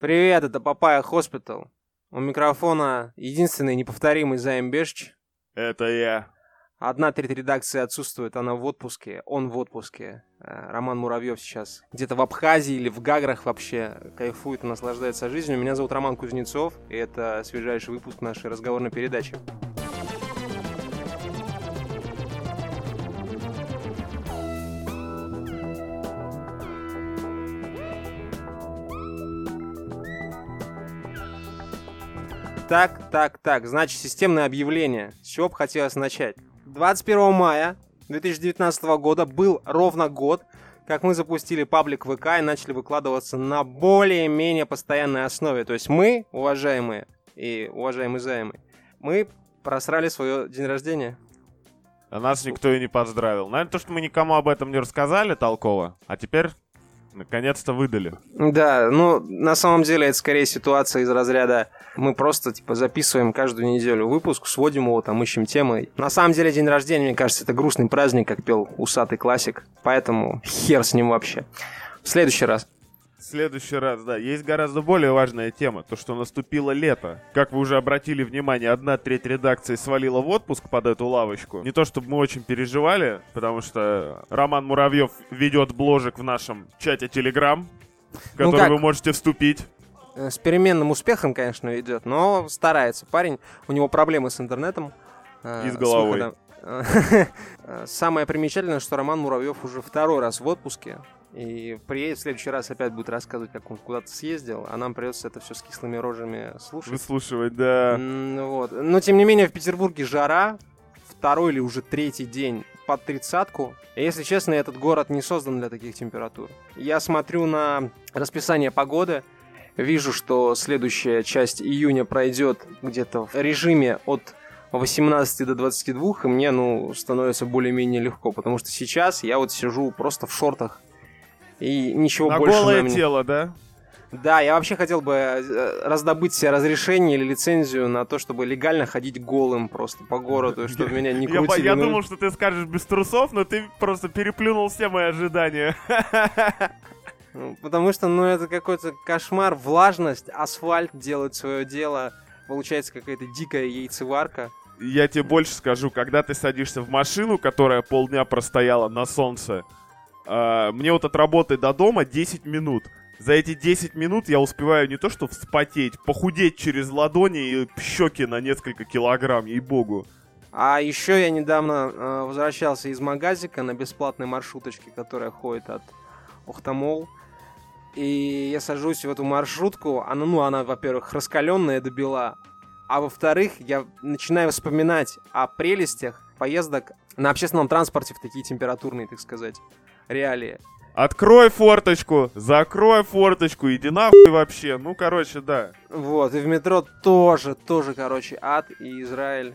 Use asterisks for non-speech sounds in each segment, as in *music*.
Привет, это Papaya Hospital. У микрофона единственный неповторимый Займ Бешч. Это я. Одна треть редакции отсутствует, она в отпуске, он в отпуске. Э, Роман Муравьев сейчас где-то в Абхазии или в Гаграх вообще кайфует и наслаждается жизнью. Меня зовут Роман Кузнецов, и это свежайший выпуск нашей разговорной передачи. Так, так, так, значит, системное объявление. С чего бы хотелось начать? 21 мая 2019 года был ровно год, как мы запустили паблик ВК и начали выкладываться на более-менее постоянной основе. То есть мы, уважаемые и уважаемые займы, мы просрали свое день рождения. А нас никто и не поздравил. Наверное, то, что мы никому об этом не рассказали толково, а теперь наконец-то выдали. Да, ну, на самом деле это скорее ситуация из разряда мы просто, типа, записываем каждую неделю выпуск, сводим его, там, ищем темы. На самом деле день рождения, мне кажется, это грустный праздник, как пел усатый классик, поэтому хер с ним вообще. В следующий раз. В следующий раз, да. Есть гораздо более важная тема, то, что наступило лето. Как вы уже обратили внимание, одна треть редакции свалила в отпуск под эту лавочку. Не то, чтобы мы очень переживали, потому что Роман Муравьев ведет бложек в нашем чате Telegram, в который ну вы можете вступить. Э, с переменным успехом, конечно, идет, но старается. Парень, у него проблемы с интернетом. Э, И с головой. *laughs* *laughs* Самое примечательное, что Роман Муравьев уже второй раз в отпуске. И приедет в следующий раз опять будет рассказывать, как он куда-то съездил, а нам придется это все с кислыми рожами слушать. Выслушивать, да. Вот. Но тем не менее в Петербурге жара, второй или уже третий день под тридцатку. И, если честно, этот город не создан для таких температур. Я смотрю на расписание погоды, вижу, что следующая часть июня пройдет где-то в режиме от 18 до 22, и мне, ну, становится более-менее легко, потому что сейчас я вот сижу просто в шортах, и ничего на больше... голое на тело, да? Да, я вообще хотел бы э, раздобыть себе разрешение или лицензию на то, чтобы легально ходить голым просто по городу, чтобы меня не крутили. Я, я думал, что ты скажешь без трусов, но ты просто переплюнул все мои ожидания. *laughs* Ну, потому что, ну, это какой-то кошмар, влажность, асфальт делает свое дело, получается какая-то дикая яйцеварка. Я тебе больше скажу, когда ты садишься в машину, которая полдня простояла на солнце, э, мне вот от работы до дома 10 минут. За эти 10 минут я успеваю не то что вспотеть, похудеть через ладони и щеки на несколько килограмм, ей-богу. А еще я недавно э, возвращался из магазика на бесплатной маршруточке, которая ходит от Охтамол и я сажусь в эту маршрутку, она, ну, она, во-первых, раскаленная до бела, а во-вторых, я начинаю вспоминать о прелестях поездок на общественном транспорте в такие температурные, так сказать, реалии. Открой форточку, закрой форточку, иди нахуй вообще. Ну, короче, да. Вот, и в метро тоже, тоже, короче, ад и Израиль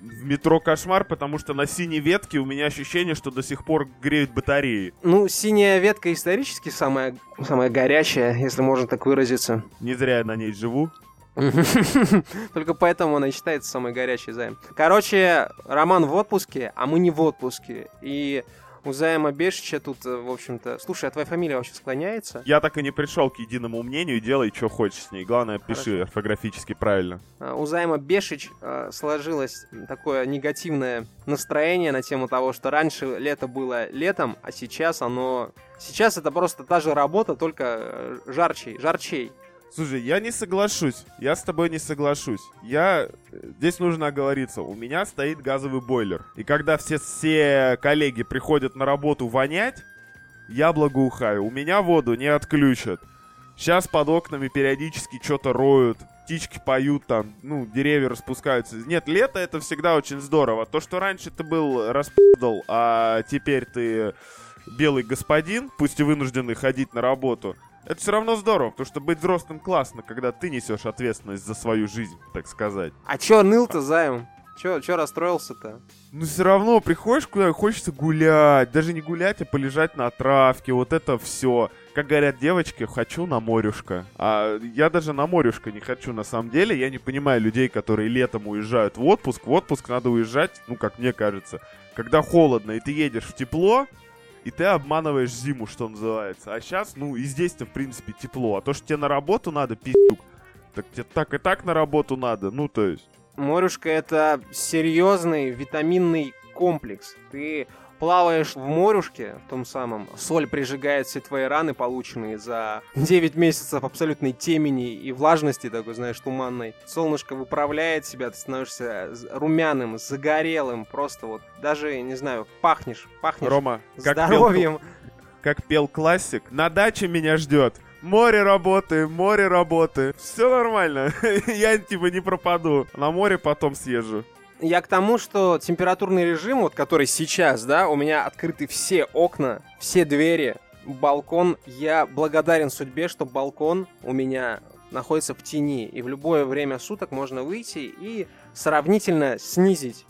в метро кошмар, потому что на синей ветке у меня ощущение, что до сих пор греют батареи. Ну, синяя ветка исторически самая, самая горячая, если можно так выразиться. Не зря я на ней живу. *laughs* Только поэтому она считается самой горячей займ. Короче, Роман в отпуске, а мы не в отпуске. И у Займа Бешича тут, э, в общем-то... Слушай, а твоя фамилия вообще склоняется? Я так и не пришел к единому мнению, делай, что хочешь с ней. Главное, Хорошо. пиши орфографически правильно. А, у Займа Бешич э, сложилось такое негативное настроение на тему того, что раньше лето было летом, а сейчас оно... Сейчас это просто та же работа, только э, жарчей, жарчей. Слушай, я не соглашусь. Я с тобой не соглашусь. Я... Здесь нужно оговориться. У меня стоит газовый бойлер. И когда все, все коллеги приходят на работу вонять, я благоухаю. У меня воду не отключат. Сейчас под окнами периодически что-то роют. Птички поют там, ну, деревья распускаются. Нет, лето это всегда очень здорово. То, что раньше ты был распидал, а теперь ты белый господин, пусть и вынужденный ходить на работу, это все равно здорово, потому что быть взрослым классно, когда ты несешь ответственность за свою жизнь, так сказать. А чё ныл-то, займ? Чё, чё расстроился-то? Ну все равно приходишь куда хочется гулять. Даже не гулять, а полежать на травке. Вот это все. Как говорят девочки, хочу на морюшка. А я даже на морюшка не хочу на самом деле. Я не понимаю людей, которые летом уезжают в отпуск. В отпуск надо уезжать, ну как мне кажется, когда холодно, и ты едешь в тепло, и ты обманываешь зиму, что называется. А сейчас, ну, и здесь-то, в принципе, тепло. А то, что тебе на работу надо, пиздюк, так тебе так и так на работу надо, ну, то есть... Морюшка — это серьезный витаминный комплекс. Ты плаваешь в морюшке, в том самом, соль прижигает все твои раны, полученные за 9 месяцев абсолютной темени и влажности такой, знаешь, туманной. Солнышко выправляет себя, ты становишься румяным, загорелым, просто вот даже, не знаю, пахнешь, пахнешь Рома, как здоровьем. Пел, *laughs* как пел классик, на даче меня ждет. Море работы, море работы. Все нормально. *laughs* Я типа не пропаду. На море потом съезжу. Я к тому, что температурный режим, вот который сейчас, да, у меня открыты все окна, все двери, балкон. Я благодарен судьбе, что балкон у меня находится в тени, и в любое время суток можно выйти и сравнительно снизить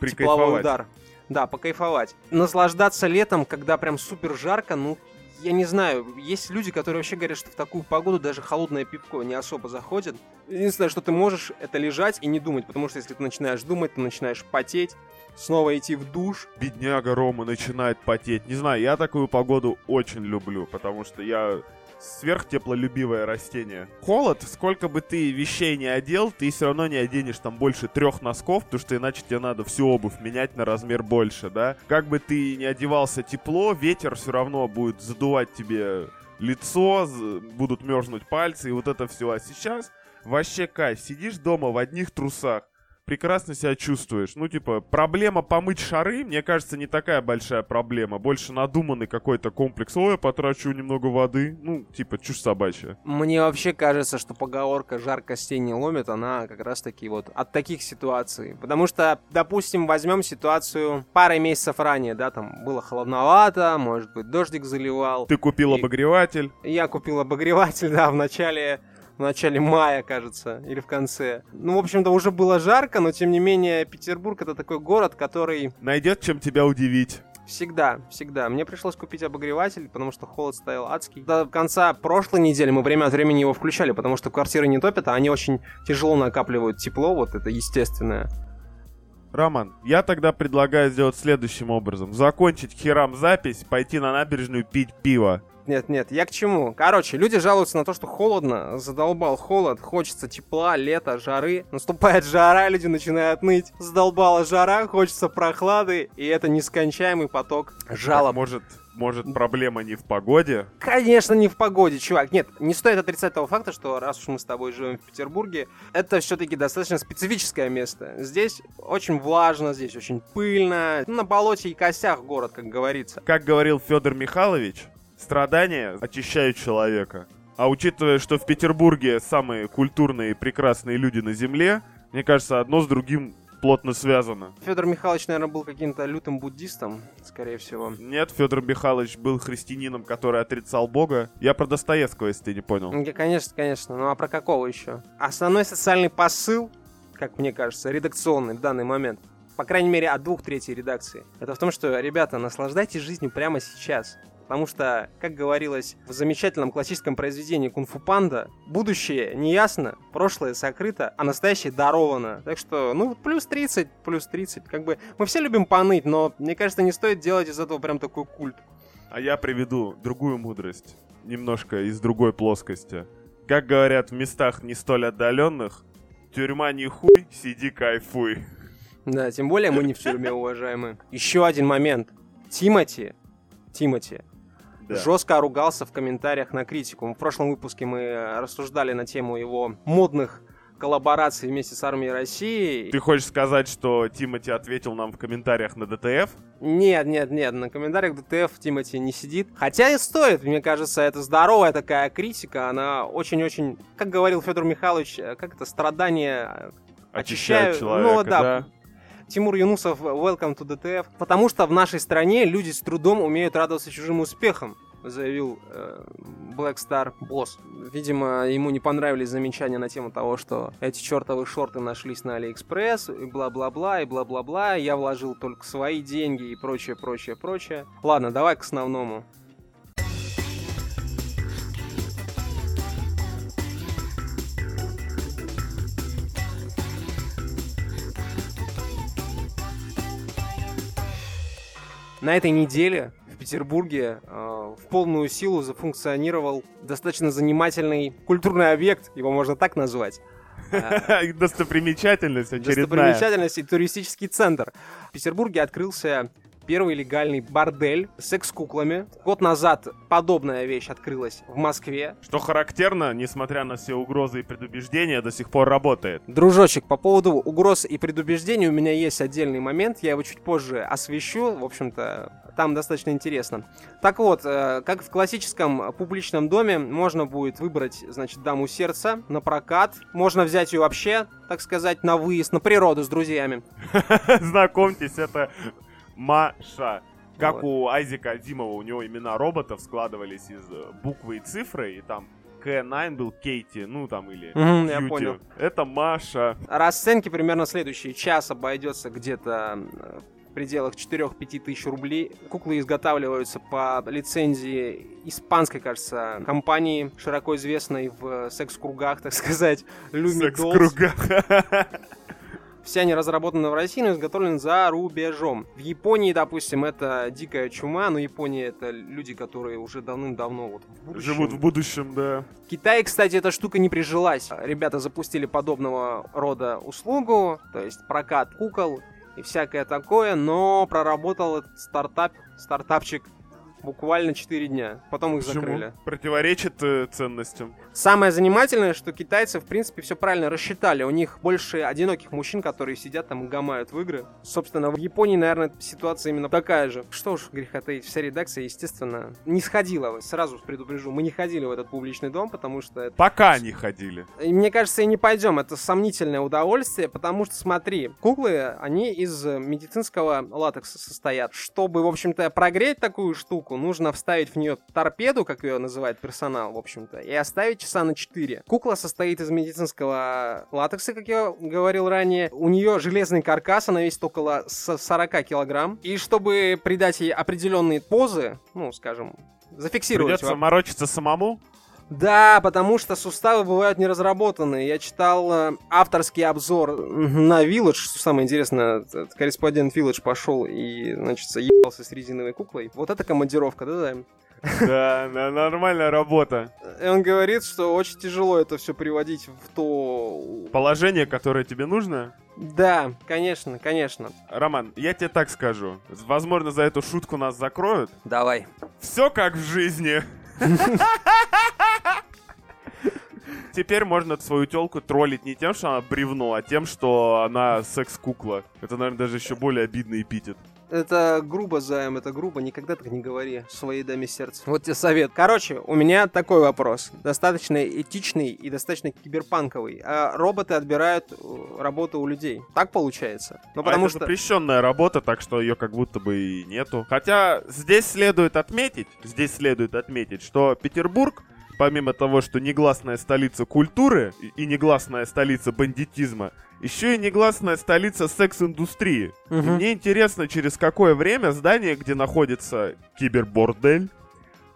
тепловой удар. Да, покайфовать. Наслаждаться летом, когда прям супер жарко, ну, я не знаю, есть люди, которые вообще говорят, что в такую погоду даже холодное пивко не особо заходит. Единственное, что ты можешь, это лежать и не думать, потому что если ты начинаешь думать, ты начинаешь потеть, снова идти в душ. Бедняга Рома начинает потеть. Не знаю, я такую погоду очень люблю, потому что я сверхтеплолюбивое растение. Холод, сколько бы ты вещей не одел, ты все равно не оденешь там больше трех носков, потому что иначе тебе надо всю обувь менять на размер больше, да? Как бы ты не одевался тепло, ветер все равно будет задувать тебе лицо, будут мерзнуть пальцы и вот это все. А сейчас вообще кайф, сидишь дома в одних трусах, прекрасно себя чувствуешь. Ну, типа, проблема помыть шары, мне кажется, не такая большая проблема. Больше надуманный какой-то комплекс. Ой, я потрачу немного воды. Ну, типа, чушь собачья. Мне вообще кажется, что поговорка «жар костей не ломит», она как раз-таки вот от таких ситуаций. Потому что, допустим, возьмем ситуацию парой месяцев ранее, да, там было холодновато, может быть, дождик заливал. Ты купил и... обогреватель. Я купил обогреватель, *laughs* да, в начале в начале мая, кажется, или в конце. Ну, в общем-то, уже было жарко, но тем не менее Петербург это такой город, который... Найдет чем тебя удивить. Всегда, всегда. Мне пришлось купить обогреватель, потому что холод стоял адский. До конца прошлой недели мы время от времени его включали, потому что квартиры не топят, а они очень тяжело накапливают тепло, вот это естественное. Роман, я тогда предлагаю сделать следующим образом. Закончить херам запись, пойти на набережную пить пиво нет, нет, я к чему? Короче, люди жалуются на то, что холодно, задолбал холод, хочется тепла, лета, жары. Наступает жара, люди начинают ныть. Задолбала жара, хочется прохлады, и это нескончаемый поток жалоб. Так, может, может, проблема не в погоде? Конечно, не в погоде, чувак. Нет, не стоит отрицать того факта, что раз уж мы с тобой живем в Петербурге, это все-таки достаточно специфическое место. Здесь очень влажно, здесь очень пыльно. На болоте и косях город, как говорится. Как говорил Федор Михайлович, Страдания очищают человека. А учитывая, что в Петербурге самые культурные и прекрасные люди на Земле, мне кажется, одно с другим плотно связано. Федор Михайлович, наверное, был каким-то лютым буддистом, скорее всего. Нет, Федор Михайлович был христианином, который отрицал Бога. Я про Достоевского, если ты не понял. Я, конечно, конечно. Ну а про какого еще? Основной социальный посыл, как мне кажется, редакционный в данный момент, по крайней мере, от двух третей редакции, это в том, что, ребята, наслаждайтесь жизнью прямо сейчас. Потому что, как говорилось в замечательном классическом произведении «Кунг-фу панда», будущее неясно, прошлое сокрыто, а настоящее даровано. Так что, ну, плюс 30, плюс 30. Как бы мы все любим поныть, но, мне кажется, не стоит делать из этого прям такой культ. А я приведу другую мудрость, немножко из другой плоскости. Как говорят в местах не столь отдаленных, тюрьма не хуй, сиди кайфуй. Да, тем более мы не в тюрьме, уважаемые. Еще один момент. Тимати, Тимати, да. жестко ругался в комментариях на критику. В прошлом выпуске мы рассуждали на тему его модных коллабораций вместе с армией России. Ты хочешь сказать, что Тимати ответил нам в комментариях на DTF? Нет, нет, нет, на комментариях DTF Тимати не сидит. Хотя и стоит, мне кажется, это здоровая такая критика, она очень-очень, как говорил Федор Михайлович, как это, страдания очищают человека, ну, да, да. Тимур Юнусов, welcome to DTF. Потому что в нашей стране люди с трудом умеют радоваться чужим успехам заявил э, Black Star Boss. Видимо, ему не понравились замечания на тему того, что эти чертовы шорты нашлись на Алиэкспресс, и бла-бла-бла, и бла-бла-бла, я вложил только свои деньги и прочее, прочее, прочее. Ладно, давай к основному. На этой неделе Петербурге э, в полную силу зафункционировал достаточно занимательный культурный объект, его можно так назвать. *laughs* Достопримечательность очередная. Достопримечательность и туристический центр. В Петербурге открылся первый легальный бордель с секс-куклами. Год назад подобная вещь открылась в Москве. Что характерно, несмотря на все угрозы и предубеждения, до сих пор работает. Дружочек, по поводу угроз и предубеждений у меня есть отдельный момент, я его чуть позже освещу, в общем-то, там достаточно интересно. Так вот, э, как в классическом публичном доме, можно будет выбрать, значит, даму сердца на прокат, можно взять ее вообще, так сказать, на выезд, на природу с друзьями. *laughs* Знакомьтесь, это Маша. Как вот. у Айзека Азимова, у него имена роботов складывались из э, буквы и цифры, и там К9 был Кейти, ну там или угу, я понял. Это Маша. Расценки примерно следующие. Час обойдется где-то в пределах 4-5 тысяч рублей. Куклы изготавливаются по лицензии испанской, кажется, компании, широко известной в секс-кругах, так *laughs* сказать, Lumi Секс-кругах. *laughs* Все они разработаны в России, но изготовлены за рубежом. В Японии, допустим, это дикая чума, но Япония это люди, которые уже давным-давно вот в будущем. Живут в будущем, да. В Китае, кстати, эта штука не прижилась. Ребята запустили подобного рода услугу, то есть прокат кукол и всякое такое, но проработал этот стартап, стартапчик буквально 4 дня. Потом их Почему? закрыли. Противоречит э, ценностям. Самое занимательное, что китайцы, в принципе, все правильно рассчитали. У них больше одиноких мужчин, которые сидят там и гамают в игры. Собственно, в Японии, наверное, ситуация именно такая же. Что ж, греха таить, вся редакция, естественно, не сходила. Сразу предупрежу, мы не ходили в этот публичный дом, потому что... Это... Пока не ходили. И мне кажется, и не пойдем. Это сомнительное удовольствие, потому что, смотри, куклы, они из медицинского латекса состоят. Чтобы, в общем-то, прогреть такую штуку, нужно вставить в нее торпеду, как ее называет персонал, в общем-то, и оставить часа на 4. Кукла состоит из медицинского латекса, как я говорил ранее. У нее железный каркас, она весит около 40 килограмм. И чтобы придать ей определенные позы, ну, скажем, зафиксировать... Придется морочиться самому? Да, потому что суставы бывают не разработаны. Я читал э, авторский обзор на Village, что самое интересное, корреспондент Village пошел и, значит, ебался с резиновой куклой. Вот это командировка, да-да? Да, нормальная работа. И он говорит, что очень тяжело это все приводить в то... Положение, которое тебе нужно? Да, конечно, конечно. Роман, я тебе так скажу. Возможно, за эту шутку нас закроют. Давай. Все как в жизни. *laughs* Теперь можно свою телку троллить не тем, что она бревно, а тем, что она секс-кукла. Это, наверное, даже еще более обидный эпитет. Это грубо, Займ, это грубо. Никогда так не говори своей даме сердца. Вот тебе совет. Короче, у меня такой вопрос. Достаточно этичный и достаточно киберпанковый. А роботы отбирают э, работу у людей. Так получается? Ну, потому а это что... запрещенная работа, так что ее как будто бы и нету. Хотя здесь следует отметить, здесь следует отметить, что Петербург помимо того, что негласная столица культуры и негласная столица бандитизма, еще и негласная столица секс-индустрии. Угу. мне интересно, через какое время здание, где находится кибербордель,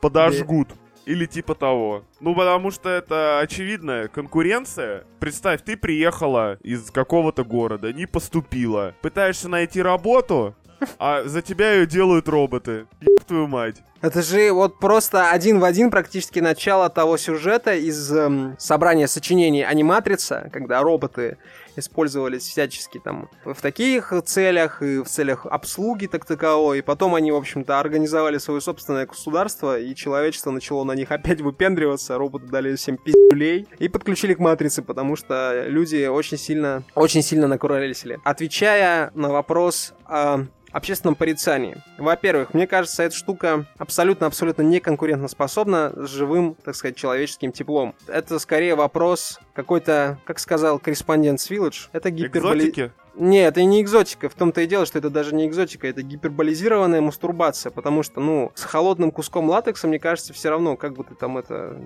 подожгут. Или типа того. Ну, потому что это очевидная конкуренция. Представь, ты приехала из какого-то города, не поступила. Пытаешься найти работу, а за тебя ее делают роботы. Еб твою мать. Это же вот просто один в один практически начало того сюжета из эм, собрания сочинений аниматрица, когда роботы использовались всячески там в таких целях и в целях обслуги так таковой. И потом они, в общем-то, организовали свое собственное государство, и человечество начало на них опять выпендриваться, роботы дали всем пиздюлей и подключили к матрице, потому что люди очень сильно, очень сильно накуролились. Отвечая на вопрос о общественном порицании. Во-первых, мне кажется, эта штука абсолютно-абсолютно не конкурентоспособна с живым, так сказать, человеческим теплом. Это скорее вопрос какой-то, как сказал корреспондент с Village, это гиперболи... Нет, это не экзотика. В том-то и дело, что это даже не экзотика, это гиперболизированная мастурбация, потому что, ну, с холодным куском латекса, мне кажется, все равно, как бы ты там это...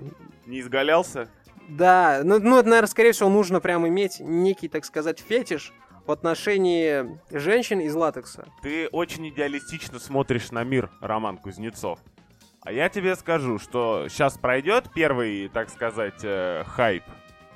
Не изгалялся? Да, ну, ну, это, наверное, скорее всего, нужно прям иметь некий, так сказать, фетиш, в отношении женщин из латекса. Ты очень идеалистично смотришь на мир, Роман Кузнецов. А я тебе скажу, что сейчас пройдет первый, так сказать, э, хайп.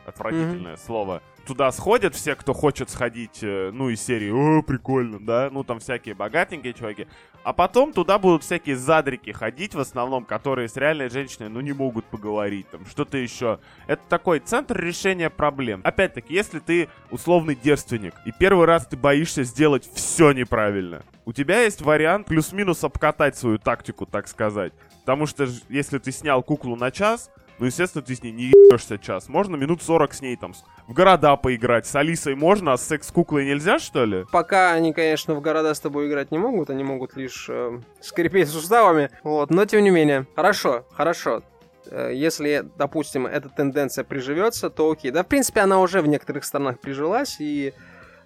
отвратительное слово. Туда сходят все, кто хочет сходить, э, ну, из серии «О, прикольно», да, ну, там всякие богатенькие чуваки. А потом туда будут всякие задрики ходить, в основном, которые с реальной женщиной, ну, не могут поговорить, там, что-то еще. Это такой центр решения проблем. Опять-таки, если ты условный девственник, и первый раз ты боишься сделать все неправильно, у тебя есть вариант плюс-минус обкатать свою тактику, так сказать. Потому что если ты снял куклу на час, ну, естественно, ты с ней не ебешься час. Можно минут 40 с ней там в города поиграть. С Алисой можно, а с секс-куклой нельзя, что ли? Пока они, конечно, в города с тобой играть не могут, они могут лишь э, скрипеть суставами. Вот, но тем не менее. Хорошо, хорошо. Э, если, допустим, эта тенденция приживется, то окей. Да, в принципе, она уже в некоторых странах прижилась, и,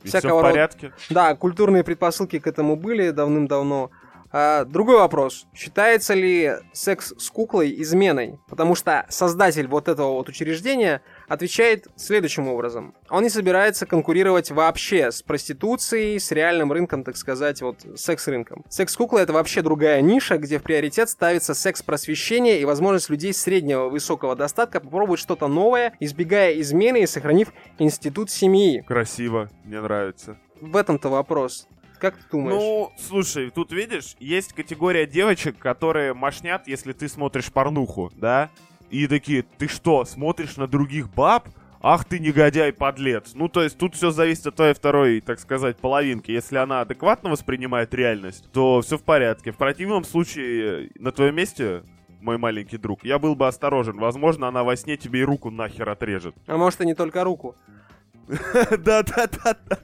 и всякого все в порядке. Рода... Да, культурные предпосылки к этому были давным-давно. А, другой вопрос. Считается ли секс с куклой изменой? Потому что создатель вот этого вот учреждения отвечает следующим образом. Он не собирается конкурировать вообще с проституцией, с реальным рынком, так сказать, вот секс-рынком. Секс-кукла это вообще другая ниша, где в приоритет ставится секс-просвещение и возможность людей среднего высокого достатка попробовать что-то новое, избегая измены и сохранив институт семьи. Красиво, мне нравится. В этом-то вопрос. Как ты думаешь? Ну, слушай, тут видишь, есть категория девочек, которые мошнят, если ты смотришь порнуху, да? И такие, ты что, смотришь на других баб? Ах ты негодяй, подлец. Ну, то есть тут все зависит от твоей второй, так сказать, половинки. Если она адекватно воспринимает реальность, то все в порядке. В противном случае, на твоем месте, мой маленький друг, я был бы осторожен. Возможно, она во сне тебе и руку нахер отрежет. А может, и не только руку. *laughs* Да-да-да-да.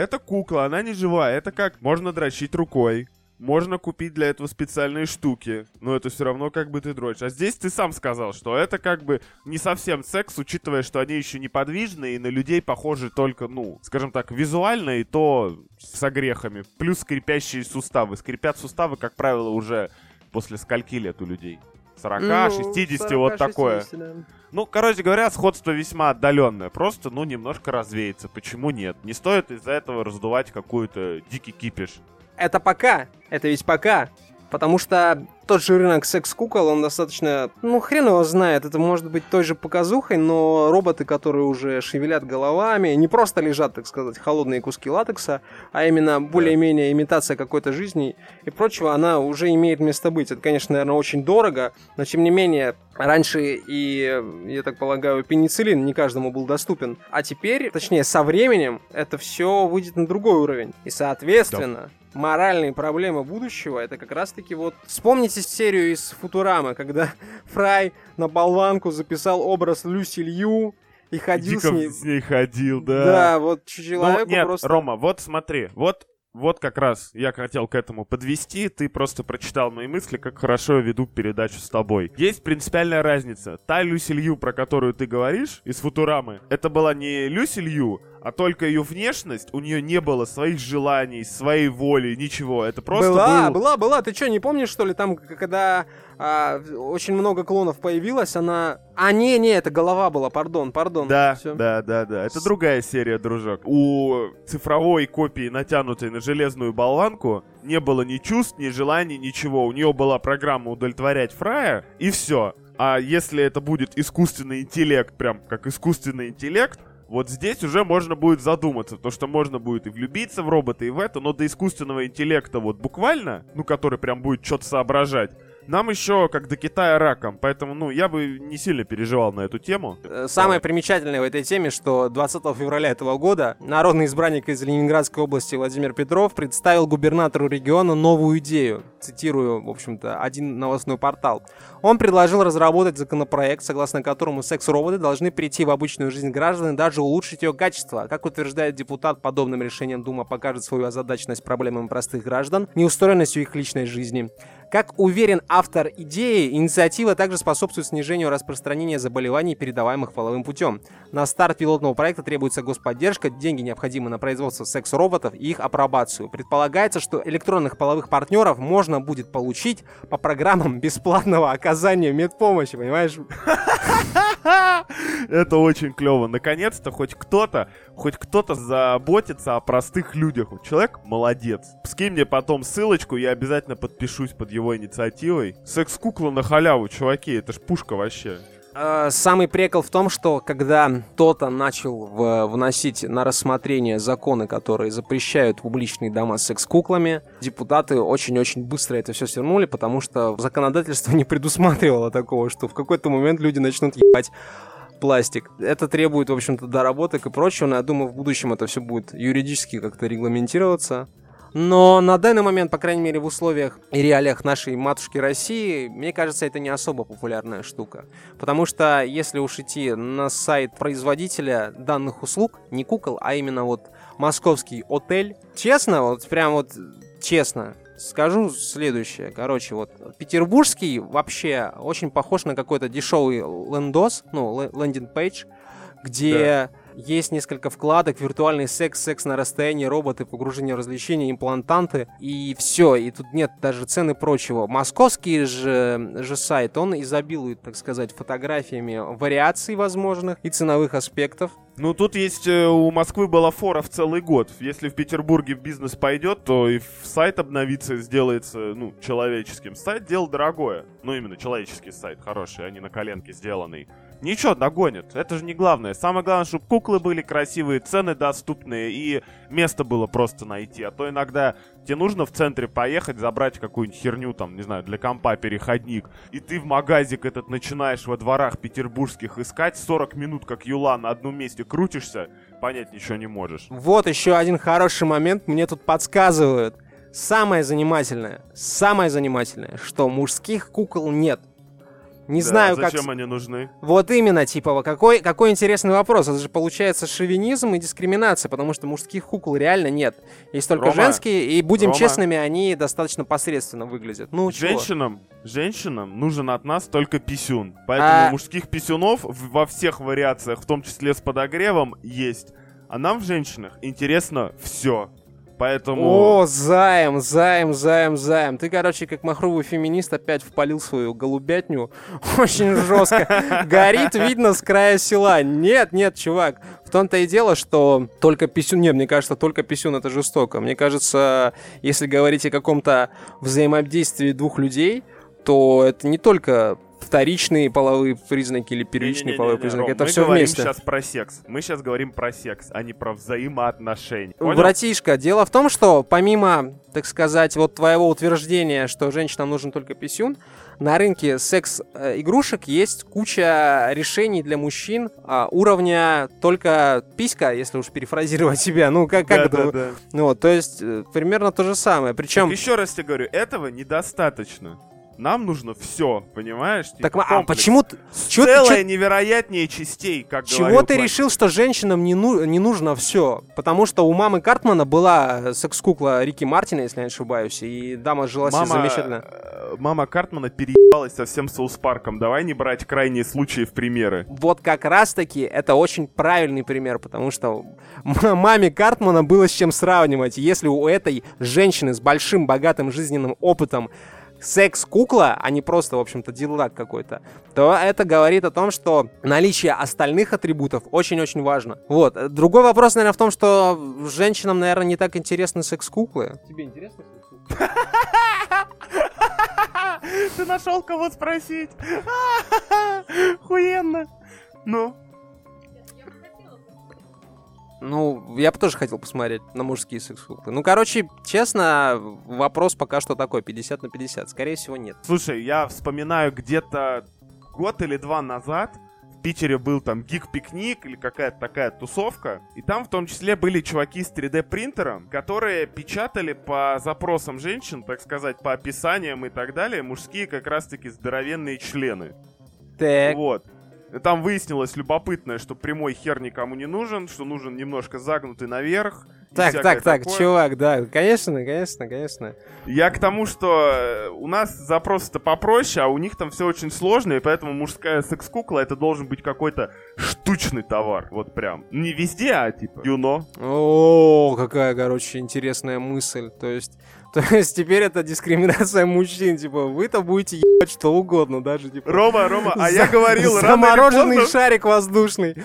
Это кукла, она не живая. Это как можно дрочить рукой. Можно купить для этого специальные штуки, но это все равно как бы ты дрочишь. А здесь ты сам сказал, что это как бы не совсем секс, учитывая, что они еще неподвижны и на людей похожи только, ну, скажем так, визуально и то с огрехами. Плюс скрипящие суставы. Скрипят суставы, как правило, уже после скольки лет у людей. 40, ну, 60, 40, вот такое. 60, да. Ну, короче говоря, сходство весьма отдаленное. Просто, ну, немножко развеется. Почему нет? Не стоит из-за этого раздувать какую-то дикий кипиш. Это пока. Это ведь пока. Потому что тот же рынок секс-кукол, он достаточно, ну, хрен его знает, это может быть той же показухой, но роботы, которые уже шевелят головами, не просто лежат, так сказать, холодные куски латекса, а именно более-менее имитация какой-то жизни и прочего, она уже имеет место быть. Это, конечно, наверное, очень дорого, но, тем не менее, Раньше и, я так полагаю, пенициллин не каждому был доступен. А теперь, точнее, со временем это все выйдет на другой уровень. И, соответственно, да. моральные проблемы будущего это как раз-таки вот... Вспомните серию из Футурамы, когда *laughs* Фрай на болванку записал образ Люси Лью, и ходил Дико с ней. с ней ходил, да. Да, вот человеку ну, нет, просто... Рома, вот смотри, вот вот как раз я хотел к этому подвести. Ты просто прочитал мои мысли, как хорошо я веду передачу с тобой. Есть принципиальная разница. Та Люси Лью, про которую ты говоришь, из Футурамы, это была не Люси Лью, а только ее внешность, у нее не было своих желаний, своей воли, ничего. Это просто Была, был... была, была. Ты что, не помнишь, что ли, там, когда а, очень много клонов появилось, она... А, не, не, это голова была, пардон, пардон. Да, Всё. да, да, да. Это другая серия, дружок. У цифровой копии, натянутой на железную болванку, не было ни чувств, ни желаний, ничего. У нее была программа удовлетворять Фрая, и все. А если это будет искусственный интеллект, прям как искусственный интеллект, вот здесь уже можно будет задуматься, то что можно будет и влюбиться в робота, и в это, но до искусственного интеллекта вот буквально, ну, который прям будет что-то соображать, нам еще как до Китая раком, поэтому, ну, я бы не сильно переживал на эту тему. Э, самое примечательное в этой теме, что 20 февраля этого года народный избранник из Ленинградской области Владимир Петров представил губернатору региона новую идею. Цитирую, в общем-то, один новостной портал. Он предложил разработать законопроект, согласно которому секс-роботы должны прийти в обычную жизнь граждан и даже улучшить ее качество. Как утверждает депутат, подобным решением Дума покажет свою озадаченность проблемами простых граждан, неустроенностью их личной жизни. Как уверен автор идеи, инициатива также способствует снижению распространения заболеваний, передаваемых половым путем. На старт пилотного проекта требуется господдержка, деньги необходимы на производство секс-роботов и их апробацию. Предполагается, что электронных половых партнеров можно будет получить по программам бесплатного оказания медпомощи, понимаешь? *laughs* *laughs* Это очень клево. Наконец-то хоть кто-то, хоть кто-то заботится о простых людях. Человек молодец. Скинь мне потом ссылочку, я обязательно подпишусь под его инициативой. Секс-кукла на халяву, чуваки, это ж пушка вообще. Э, самый прикол в том, что когда кто-то начал в, вносить на рассмотрение законы, которые запрещают публичные дома с секс-куклами, депутаты очень-очень быстро это все свернули, потому что законодательство *laughs* не предусматривало такого, что в какой-то момент люди начнут ебать пластик. Это требует, в общем-то, доработок и прочего, но я думаю, в будущем это все будет юридически как-то регламентироваться. Но на данный момент, по крайней мере, в условиях и реалиях нашей матушки России, мне кажется, это не особо популярная штука. Потому что если уж идти на сайт производителя данных услуг, не кукол, а именно вот московский отель, честно, вот прям вот честно, скажу следующее. Короче, вот петербургский вообще очень похож на какой-то дешевый лендос, ну, landing page, где... Да есть несколько вкладок, виртуальный секс, секс на расстоянии, роботы, погружение в развлечения, имплантанты. И все, и тут нет даже цены прочего. Московский же, же сайт, он изобилует, так сказать, фотографиями вариаций возможных и ценовых аспектов. Ну, тут есть э, у Москвы была фора в целый год. Если в Петербурге в бизнес пойдет, то и сайт обновится, сделается, ну, человеческим. Сайт дело дорогое. Ну, именно человеческий сайт, хороший, а не на коленке сделанный. Ничего, догонят. Это же не главное. Самое главное, чтобы куклы были красивые, цены доступные и место было просто найти. А то иногда тебе нужно в центре поехать, забрать какую-нибудь херню, там, не знаю, для компа переходник. И ты в магазик этот начинаешь во дворах петербургских искать 40 минут, как юла на одном месте крутишься, понять ничего не можешь. Вот еще один хороший момент мне тут подсказывают. Самое занимательное, самое занимательное, что мужских кукол нет. Не да, знаю, зачем как... Зачем они нужны? Вот именно, типа, какой, какой интересный вопрос. Это же получается шовинизм и дискриминация, потому что мужских кукол реально нет. Есть только Рома, женские, и будем Рома. честными, они достаточно посредственно выглядят. Ну, женщинам, чего? женщинам нужен от нас только писюн. Поэтому а... мужских писюнов во всех вариациях, в том числе с подогревом, есть. А нам в женщинах интересно все. Поэтому... О, займ, займ, займ, займ. Ты, короче, как махровый феминист опять впалил свою голубятню. *laughs* Очень жестко. Горит, видно, с края села. Нет, нет, чувак. В том-то и дело, что только писюн... Нет, мне кажется, только писюн это жестоко. Мне кажется, если говорить о каком-то взаимодействии двух людей, то это не только вторичные половые признаки или первичные не, не, не, половые признаки. Ром, это все вместе. Мы говорим сейчас про секс. Мы сейчас говорим про секс, а не про взаимоотношения. Понял? Братишка, дело в том, что помимо, так сказать, вот твоего утверждения, что женщинам нужен только писюн, на рынке секс-игрушек есть куча решений для мужчин а, уровня только писька, если уж перефразировать себя. Ну, как, как да, это? Да, да. Ну, вот, то есть, э, примерно то же самое. Причем... еще раз тебе говорю, этого недостаточно. Нам нужно все, понимаешь? Типа, так, а почему... Чё, Целое невероятнее частей, как Чего ты решил, что женщинам не, ну... не нужно все? Потому что у мамы Картмана была секс-кукла Рики Мартина, если я не ошибаюсь, и дама жила мама... замечательно. Э, мама Картмана переебалась со всем Соус Парком. Давай не брать крайние случаи в примеры. Вот как раз-таки это очень правильный пример, потому что маме Картмана было с чем сравнивать. Если у этой женщины с большим богатым жизненным опытом секс-кукла, а не просто, в общем-то, дилдак какой-то, то это говорит о том, что наличие остальных атрибутов очень-очень важно. Вот. Другой вопрос, наверное, в том, что женщинам, наверное, не так интересны секс-куклы. Тебе интересно секс-куклы? *laughs* Ты нашел кого спросить? *laughs* Хуенно. Ну? Ну, я бы тоже хотел посмотреть на мужские секс-куклы. Ну, короче, честно, вопрос пока что такой, 50 на 50. Скорее всего, нет. Слушай, я вспоминаю где-то год или два назад в Питере был там гик-пикник или какая-то такая тусовка. И там в том числе были чуваки с 3D-принтером, которые печатали по запросам женщин, так сказать, по описаниям и так далее, мужские как раз-таки здоровенные члены. Так. Вот. Там выяснилось любопытное, что прямой хер никому не нужен, что нужен немножко загнутый наверх. Так, так, так, такое. чувак, да, конечно, конечно, конечно. Я к тому, что э, у нас запросы-то попроще, а у них там все очень сложно, и поэтому мужская секс-кукла это должен быть какой-то штучный товар, вот прям. Не везде, а типа юно. О, какая, короче, интересная мысль. То есть *laughs* то есть теперь это дискриминация мужчин, типа, вы-то будете ебать что угодно, даже, типа... Рома, Рома, а я говорил, Замороженный шарик воздушный. *laughs*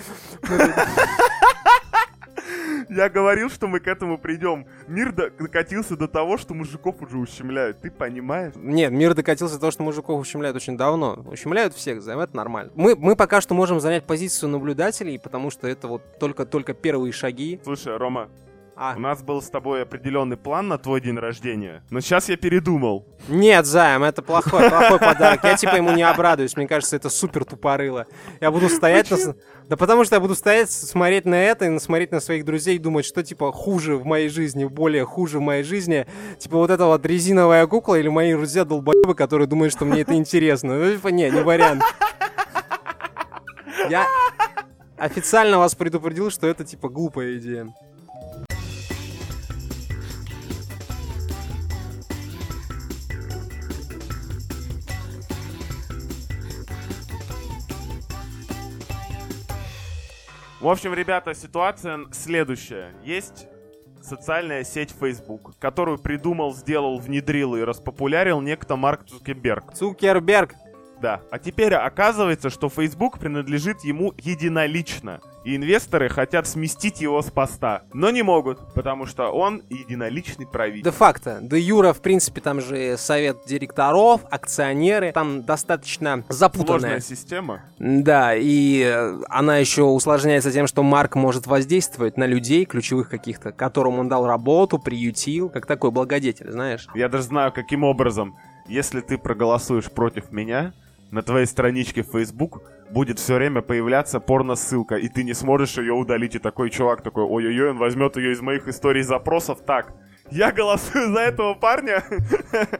Я говорил, что мы к этому придем. Мир докатился до того, что мужиков уже ущемляют. Ты понимаешь? Нет, мир докатился до того, что мужиков ущемляют очень давно. Ущемляют всех, за это нормально. Мы, мы пока что можем занять позицию наблюдателей, потому что это вот только-только первые шаги. Слушай, Рома, а. У нас был с тобой определенный план на твой день рождения, но сейчас я передумал. Нет, Займ, это плохой, плохой подарок. Я типа ему не обрадуюсь. Мне кажется, это супер тупорыло. Я буду стоять на... Да потому что я буду стоять, смотреть на это и смотреть на своих друзей и думать, что типа хуже в моей жизни, более хуже в моей жизни. Типа вот эта вот резиновая кукла или мои друзья долбоебы, которые думают, что мне это интересно. Ну, типа, не, не вариант. Я официально вас предупредил, что это типа глупая идея. В общем, ребята, ситуация следующая. Есть социальная сеть Facebook, которую придумал, сделал, внедрил и распопулярил некто Марк Цукерберг. Цукерберг. Да. А теперь оказывается, что Facebook принадлежит ему единолично. И инвесторы хотят сместить его с поста. Но не могут, потому что он единоличный правитель. Де-факто. Де Юра, в принципе, там же совет директоров, акционеры. Там достаточно запутанная. Сложная система. Да, и э, она еще усложняется тем, что Марк может воздействовать на людей, ключевых каких-то, которым он дал работу, приютил, как такой благодетель, знаешь. Я даже знаю, каким образом. Если ты проголосуешь против меня, на твоей страничке в Facebook будет все время появляться порно-ссылка, и ты не сможешь ее удалить, и такой чувак такой, ой-ой-ой, он возьмет ее из моих историй запросов, так, я голосую за этого парня. *laughs*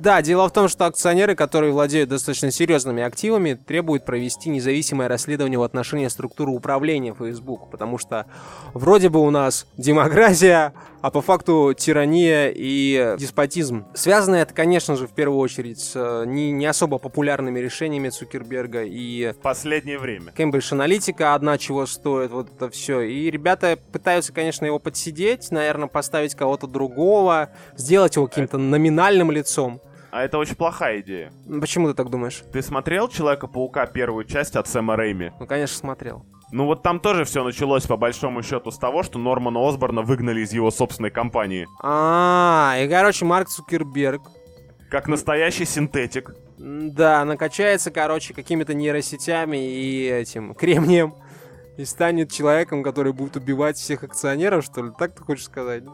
Да, дело в том, что акционеры, которые владеют достаточно серьезными активами, требуют провести независимое расследование в отношении структуры управления Facebook, потому что вроде бы у нас демократия, а по факту тирания и деспотизм. Связано это, конечно же, в первую очередь с э, не, не особо популярными решениями Цукерберга и... В последнее время. Кембридж Аналитика одна чего стоит, вот это все. И ребята пытаются, конечно, его подсидеть, наверное, поставить кого-то другого, сделать его каким-то номинальным лицом. А это очень плохая идея. Почему ты так думаешь? Ты смотрел Человека-паука первую часть от Сэма Рэйми? Ну, конечно, смотрел. Ну вот там тоже все началось по большому счету с того, что Нормана Осборна выгнали из его собственной компании. А, и короче Марк Цукерберг. Как настоящий синтетик. Да, накачается, короче, какими-то нейросетями и этим кремнием. И станет человеком, который будет убивать всех акционеров, что ли? Так ты хочешь сказать?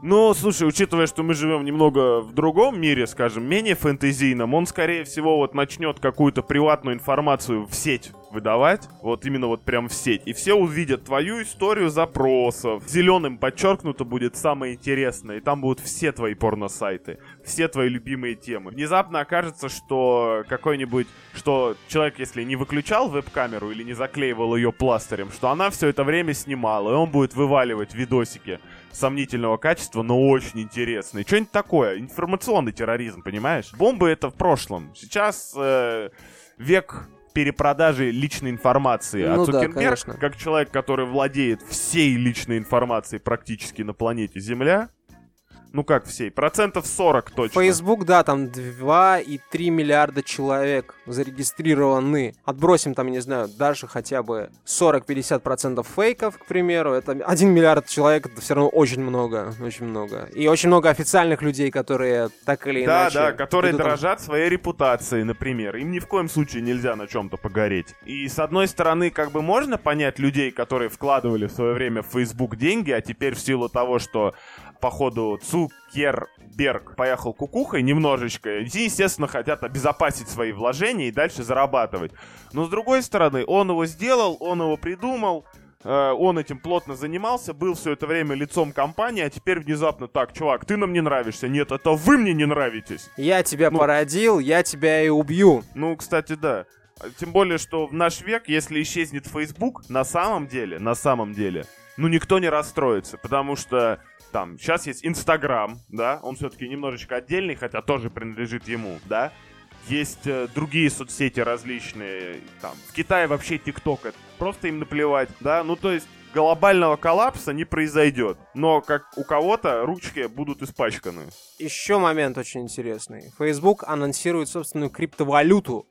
Ну, слушай, учитывая, что мы живем немного в другом мире, скажем, менее фэнтезийном, он, скорее всего, вот начнет какую-то приватную информацию в сеть выдавать, вот именно вот прям в сеть, и все увидят твою историю запросов. Зеленым подчеркнуто будет самое интересное, и там будут все твои порно-сайты, все твои любимые темы. Внезапно окажется, что какой-нибудь, что человек, если не выключал веб-камеру или не заклеивал ее пластырем, что она все это время снимала, и он будет вываливать видосики сомнительного качества, но очень интересные. Что-нибудь такое, информационный терроризм, понимаешь? Бомбы это в прошлом. Сейчас э, век перепродажи личной информации. А ну, а Цукерберг, да, как человек, который владеет всей личной информацией практически на планете Земля, ну как всей? Процентов 40 точно. Facebook, да, там 2,3 миллиарда человек зарегистрированы. Отбросим там, не знаю, даже хотя бы 40-50% фейков, к примеру. Это 1 миллиард человек, это все равно очень много, очень много. И очень много официальных людей, которые так или да, иначе... Да, да, которые дорожат там... своей репутацией, например. Им ни в коем случае нельзя на чем-то погореть. И с одной стороны, как бы можно понять людей, которые вкладывали в свое время в Facebook деньги, а теперь в силу того, что походу, Цукерберг поехал кукухой немножечко. И, естественно, хотят обезопасить свои вложения и дальше зарабатывать. Но, с другой стороны, он его сделал, он его придумал, э, он этим плотно занимался, был все это время лицом компании, а теперь внезапно так, чувак, ты нам не нравишься. Нет, это вы мне не нравитесь. Я тебя ну, породил, я тебя и убью. Ну, кстати, да. Тем более, что в наш век, если исчезнет Facebook, на самом деле, на самом деле, ну никто не расстроится, потому что там, сейчас есть Инстаграм, да, он все-таки немножечко отдельный, хотя тоже принадлежит ему, да. Есть э, другие соцсети различные, там, в Китае вообще ТикТок, это просто им наплевать, да, ну то есть глобального коллапса не произойдет, но как у кого-то ручки будут испачканы. Еще момент очень интересный. Facebook анонсирует собственную криптовалюту,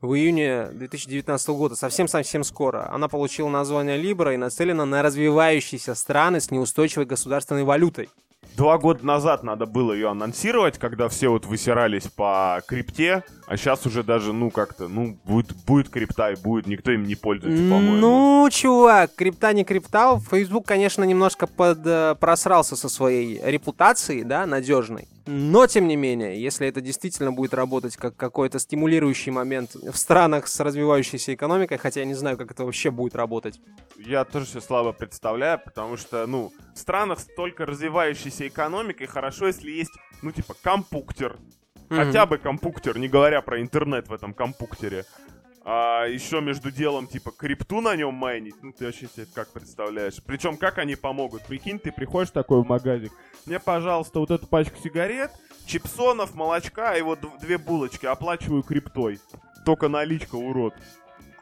в июне 2019 года, совсем-совсем скоро. Она получила название Libra и нацелена на развивающиеся страны с неустойчивой государственной валютой. Два года назад надо было ее анонсировать, когда все вот высирались по крипте, а сейчас уже даже, ну, как-то, ну, будет, будет крипта и будет, никто им не пользуется, по-моему. Ну, чувак, крипта не крипта. Facebook, конечно, немножко под, э, просрался со своей репутацией, да, надежной. Но, тем не менее, если это действительно будет работать как какой-то стимулирующий момент в странах с развивающейся экономикой, хотя я не знаю, как это вообще будет работать. Я тоже все слабо представляю, потому что, ну, странах с только развивающейся экономикой хорошо, если есть, ну, типа, компуктер. Хотя бы компуктер, не говоря про интернет в этом компуктере. А еще между делом, типа, крипту на нем майнить, ну ты вообще себе как представляешь? Причем, как они помогут? Прикинь, ты приходишь такой в магазин, мне, пожалуйста, вот эту пачку сигарет, чипсонов, молочка и вот две булочки, оплачиваю криптой. Только наличка, урод.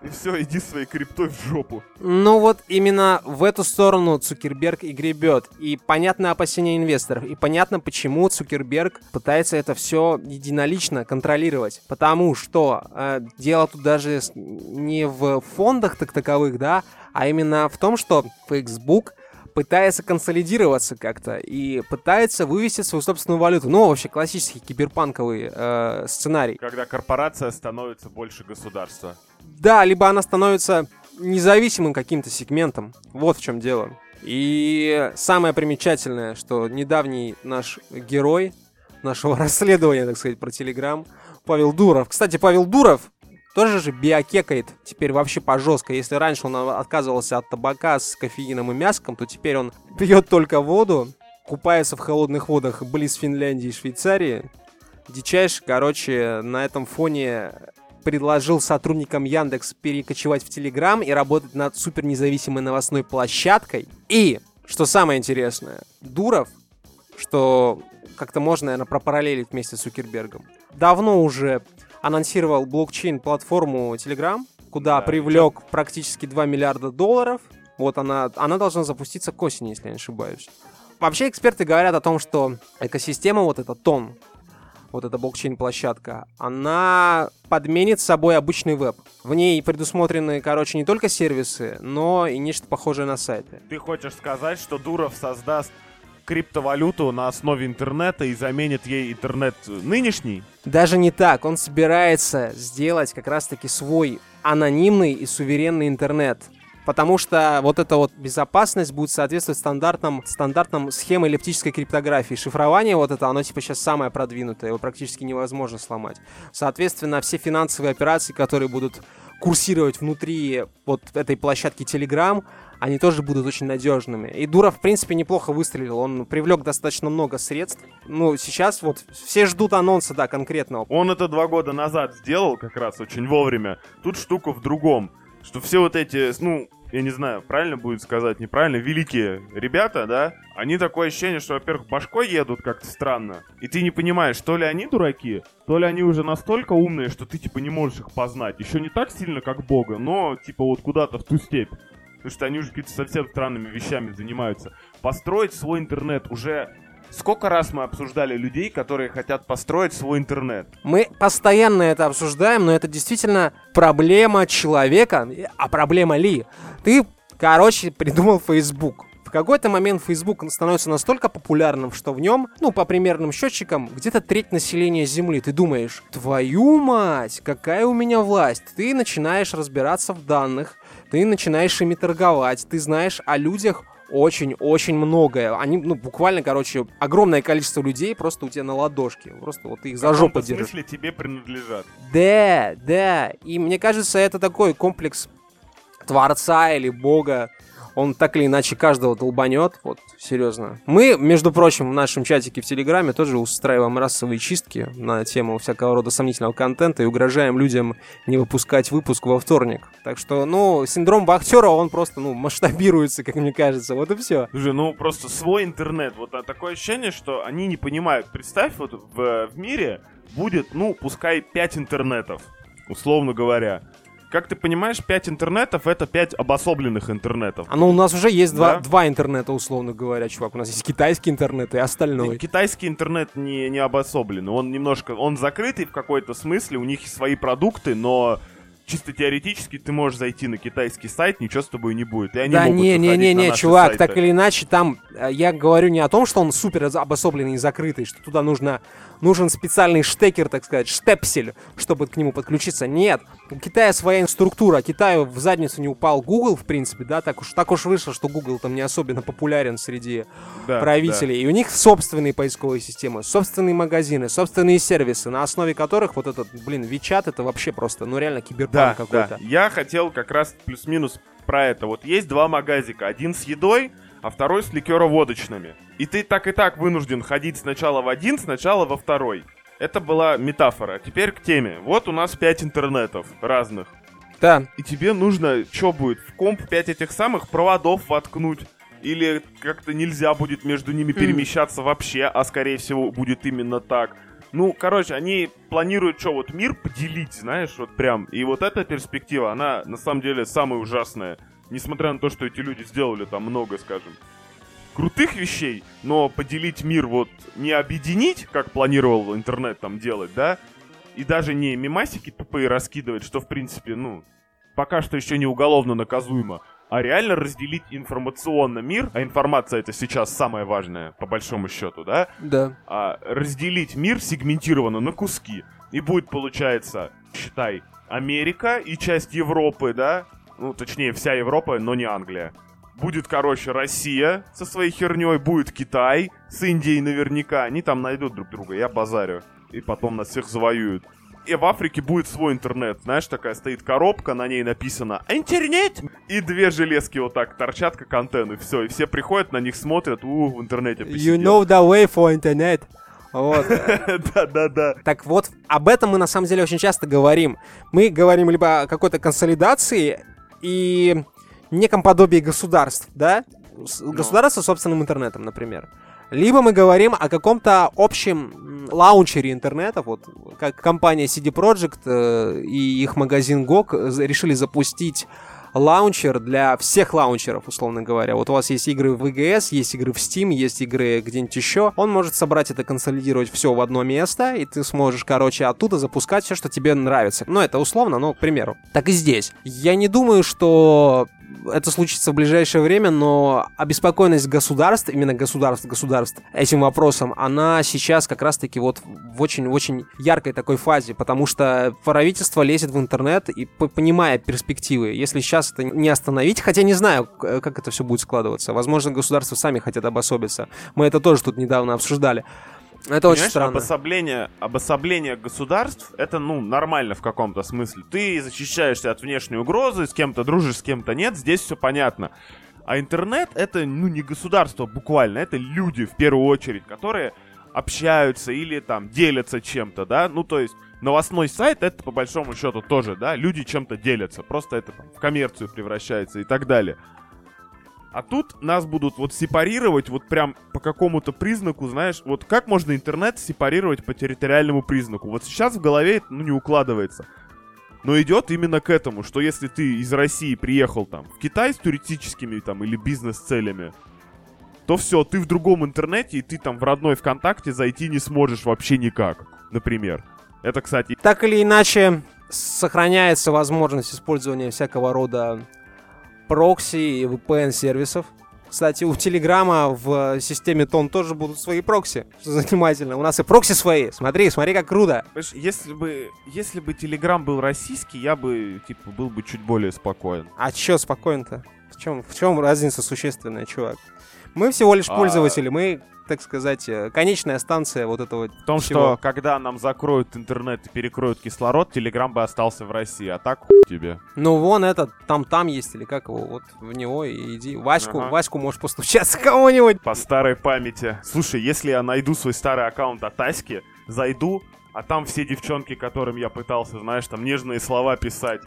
И все, иди своей криптой в жопу. Ну вот именно в эту сторону Цукерберг и гребет. И понятно опасения инвесторов. И понятно, почему Цукерберг пытается это все единолично контролировать. Потому что э, дело тут даже не в фондах так таковых, да, а именно в том, что Facebook пытается консолидироваться как-то и пытается вывести свою собственную валюту. Ну, вообще классический киберпанковый э, сценарий. Когда корпорация становится больше государства. Да, либо она становится независимым каким-то сегментом. Вот в чем дело. И самое примечательное, что недавний наш герой нашего *laughs* расследования, так сказать, про Телеграм, Павел Дуров. Кстати, Павел Дуров тоже же биокекает теперь вообще по жестко. Если раньше он отказывался от табака с кофеином и мяском, то теперь он *laughs* пьет только воду, купается в холодных водах близ Финляндии и Швейцарии. Дичайше, короче, на этом фоне предложил сотрудникам Яндекс перекочевать в Телеграм и работать над супер независимой новостной площадкой. И, что самое интересное, Дуров, что как-то можно, наверное, пропараллелить вместе с Сукербергом, давно уже анонсировал блокчейн-платформу Telegram, куда да, привлек что? практически 2 миллиарда долларов. Вот она, она должна запуститься к осени, если я не ошибаюсь. Вообще эксперты говорят о том, что экосистема, вот эта тон, вот эта блокчейн-площадка, она подменит собой обычный веб. В ней предусмотрены, короче, не только сервисы, но и нечто похожее на сайты. Ты хочешь сказать, что Дуров создаст криптовалюту на основе интернета и заменит ей интернет нынешний? Даже не так. Он собирается сделать как раз-таки свой анонимный и суверенный интернет. Потому что вот эта вот безопасность будет соответствовать стандартам, стандартам схемы эллиптической криптографии. Шифрование вот это, оно типа сейчас самое продвинутое, его практически невозможно сломать. Соответственно, все финансовые операции, которые будут курсировать внутри вот этой площадки Telegram, они тоже будут очень надежными. И Дуров, в принципе, неплохо выстрелил. Он привлек достаточно много средств. Ну, сейчас вот все ждут анонса, да, конкретного. Он это два года назад сделал как раз очень вовремя. Тут штука в другом. Что все вот эти, ну, я не знаю, правильно будет сказать, неправильно, великие ребята, да, они такое ощущение, что, во-первых, башкой едут как-то странно, и ты не понимаешь, то ли они дураки, то ли они уже настолько умные, что ты, типа, не можешь их познать. Еще не так сильно, как Бога, но, типа, вот куда-то в ту степь потому что они уже какими-то совсем странными вещами занимаются. Построить свой интернет уже Сколько раз мы обсуждали людей, которые хотят построить свой интернет? Мы постоянно это обсуждаем, но это действительно проблема человека. А проблема ли? Ты, короче, придумал Facebook. В какой-то момент Facebook становится настолько популярным, что в нем, ну, по примерным счетчикам, где-то треть населения Земли. Ты думаешь, твою мать, какая у меня власть? Ты начинаешь разбираться в данных, ты начинаешь ими торговать, ты знаешь о людях очень-очень многое. Они, ну, буквально, короче, огромное количество людей просто у тебя на ладошке. Просто вот ты их за жопу держишь. В смысле тебе принадлежат. Да, да. И мне кажется, это такой комплекс Творца или Бога, он так или иначе каждого долбанет, вот, серьезно. Мы, между прочим, в нашем чатике в Телеграме тоже устраиваем расовые чистки на тему всякого рода сомнительного контента и угрожаем людям не выпускать выпуск во вторник. Так что, ну, синдром бахтера, он просто, ну, масштабируется, как мне кажется, вот и все. Слушай, ну, просто свой интернет, вот а, такое ощущение, что они не понимают. Представь, вот в, в мире будет, ну, пускай 5 интернетов, условно говоря. Как ты понимаешь, 5 интернетов это 5 обособленных интернетов. А ну у нас уже есть Да. два интернета, условно говоря, чувак. У нас есть китайский интернет и остальной. Китайский интернет не, не обособленный. Он немножко. Он закрытый в какой-то смысле, у них свои продукты, но чисто теоретически ты можешь зайти на китайский сайт, ничего с тобой не будет. И они Да могут не, не, не, не, чувак, сайты. так или иначе, там э, я говорю не о том, что он супер обособленный и закрытый, что туда нужно нужен специальный штекер, так сказать, штепсель, чтобы к нему подключиться. Нет, у Китая своя структура. Китаю в задницу не упал Google, в принципе, да, так уж так уж вышло, что Google там не особенно популярен среди Да, правителей. И у них собственные поисковые системы, собственные магазины, собственные сервисы, на основе которых вот этот, блин, Вичат это вообще просто, ну реально Да, киберпанк да. какой-то. Я хотел как раз плюс-минус про это. Вот есть два магазика. Один с едой, а второй с ликероводочными. И ты так и так вынужден ходить сначала в один, сначала во второй. Это была метафора. Теперь к теме. Вот у нас пять интернетов разных. Да, И тебе нужно, что будет, в комп 5 этих самых проводов воткнуть. Или как-то нельзя будет между ними перемещаться вообще, а скорее всего будет именно так. Ну, короче, они планируют, что вот мир поделить, знаешь, вот прям. И вот эта перспектива, она на самом деле самая ужасная. Несмотря на то, что эти люди сделали там много, скажем, крутых вещей, но поделить мир вот не объединить, как планировал интернет там делать, да, и даже не мемасики тупые раскидывать, что в принципе, ну, пока что еще не уголовно наказуемо, а реально разделить информационно мир, а информация это сейчас самое важное, по большому счету, да, да. а, разделить мир сегментированно на куски. И будет, получается, считай, Америка и часть Европы, да? Ну, точнее, вся Европа, но не Англия. Будет, короче, Россия со своей херней, будет Китай с Индией наверняка. Они там найдут друг друга, я базарю. И потом нас всех завоюют. И в Африке будет свой интернет. Знаешь, такая стоит коробка, на ней написано «Интернет!» И две железки вот так торчат, как антенны. Все, и все приходят, на них смотрят, у, в интернете You посидел. know the way for internet. Вот. *laughs* Да-да-да. Так вот, об этом мы на самом деле очень часто говорим. Мы говорим либо о какой-то консолидации и неком подобии государств, да? С- Государства с собственным интернетом, например. Либо мы говорим о каком-то общем лаунчере интернета, вот как компания CD Projekt э, и их магазин GOG за- решили запустить лаунчер для всех лаунчеров, условно говоря. Вот у вас есть игры в VGS, есть игры в Steam, есть игры где-нибудь еще. Он может собрать это, консолидировать все в одно место, и ты сможешь, короче, оттуда запускать все, что тебе нравится. Ну, это условно, но, к примеру. Так и здесь. Я не думаю, что это случится в ближайшее время, но обеспокоенность государств, именно государств, государств этим вопросом, она сейчас как раз-таки вот в очень-очень яркой такой фазе, потому что правительство лезет в интернет и понимая перспективы. Если сейчас это не остановить, хотя не знаю, к- как это все будет складываться. Возможно, государства сами хотят обособиться. Мы это тоже тут недавно обсуждали. Это очень Понимаешь, странно. Обособление, обособление государств это, ну, нормально в каком-то смысле. Ты защищаешься от внешней угрозы, с кем-то дружишь, с кем-то нет, здесь все понятно. А интернет это, ну, не государство буквально, это люди в первую очередь, которые общаются или там делятся чем-то, да, ну, то есть новостной сайт это по большому счету тоже, да, люди чем-то делятся, просто это там, в коммерцию превращается и так далее. А тут нас будут вот сепарировать вот прям по какому-то признаку, знаешь, вот как можно интернет сепарировать по территориальному признаку? Вот сейчас в голове это ну, не укладывается. Но идет именно к этому, что если ты из России приехал там в Китай с туристическими там или бизнес-целями, то все, ты в другом интернете, и ты там в родной ВКонтакте зайти не сможешь вообще никак, например. Это, кстати, Так или иначе, сохраняется возможность использования всякого рода прокси и VPN-сервисов. Кстати, у Телеграма в системе Тон тоже будут свои прокси. Что *laughs* занимательно. У нас и прокси свои. Смотри, смотри, как круто. Если бы, если бы Телеграм был российский, я бы, типа, был бы чуть более спокоен. А чё спокойно-то? В чем, в чем разница существенная, чувак? Мы всего лишь А- пользователи, мы, так сказать, э, конечная станция вот этого В том, всего. что когда нам закроют интернет и перекроют кислород, Телеграм бы остался в России, а так хуй тебе. Ну вон этот, там-там есть, или как его, вот в него и иди. Ваську, Ага. Ваську можешь постучаться *laughs* кого-нибудь. По старой памяти. Слушай, если я найду свой старый аккаунт от Аськи, зайду, а там все девчонки, которым я пытался, знаешь, там нежные слова писать.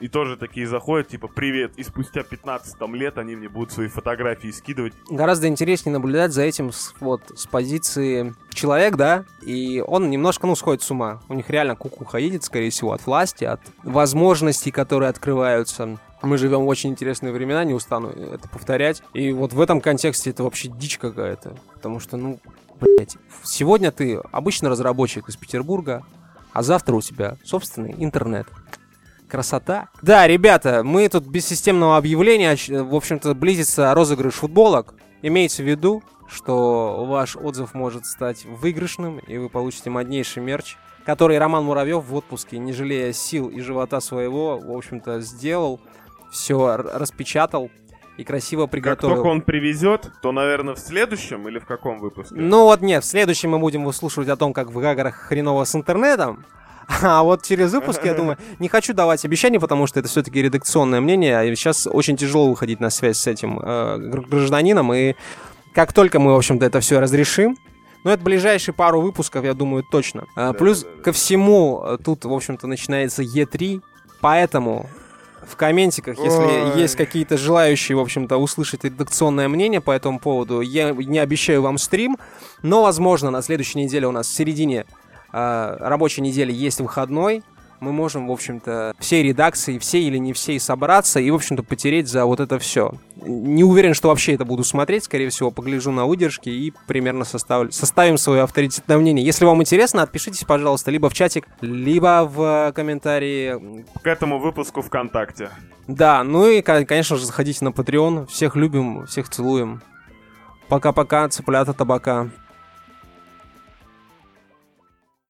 И тоже такие заходят, типа, привет, и спустя 15 там, лет они мне будут свои фотографии скидывать. Гораздо интереснее наблюдать за этим с, вот, с позиции человек, да, и он немножко, ну, сходит с ума. У них реально кукуха едет, скорее всего, от власти, от возможностей, которые открываются. Мы живем в очень интересные времена, не устану это повторять. И вот в этом контексте это вообще дичь какая-то. Потому что, ну, блять, сегодня ты обычный разработчик из Петербурга, а завтра у тебя собственный интернет. Красота. Да, ребята, мы тут без системного объявления, в общем-то, близится розыгрыш футболок. Имейте в виду, что ваш отзыв может стать выигрышным, и вы получите моднейший мерч, который Роман Муравьев в отпуске, не жалея сил и живота своего, в общем-то, сделал, все распечатал и красиво приготовил. Как только он привезет, то, наверное, в следующем или в каком выпуске? Ну вот нет, в следующем мы будем выслушивать о том, как в Гагарах хреново с интернетом. *laughs* А вот через выпуск, я думаю, *laughs* не хочу давать обещаний, потому что это все-таки редакционное мнение. А сейчас очень тяжело выходить на связь с этим э, гражданином. И как только мы, в общем-то, это все разрешим, ну, это ближайшие пару выпусков, я думаю, точно. А, да, плюс да, да. ко всему, э, тут, в общем-то, начинается Е3, поэтому в комментиках, если Ой. есть какие-то желающие, в общем-то, услышать редакционное мнение по этому поводу. Я не обещаю вам стрим, но, возможно, на следующей неделе у нас в середине э, рабочей недели есть выходной мы можем, в общем-то, всей редакции, все или не всей собраться и, в общем-то, потереть за вот это все. Не уверен, что вообще это буду смотреть, скорее всего, погляжу на выдержки и примерно составлю, составим свое авторитетное мнение. Если вам интересно, отпишитесь, пожалуйста, либо в чатик, либо в комментарии. К этому выпуску ВКонтакте. Да, ну и, конечно же, заходите на Patreon. Всех любим, всех целуем. Пока-пока, цыплята табака.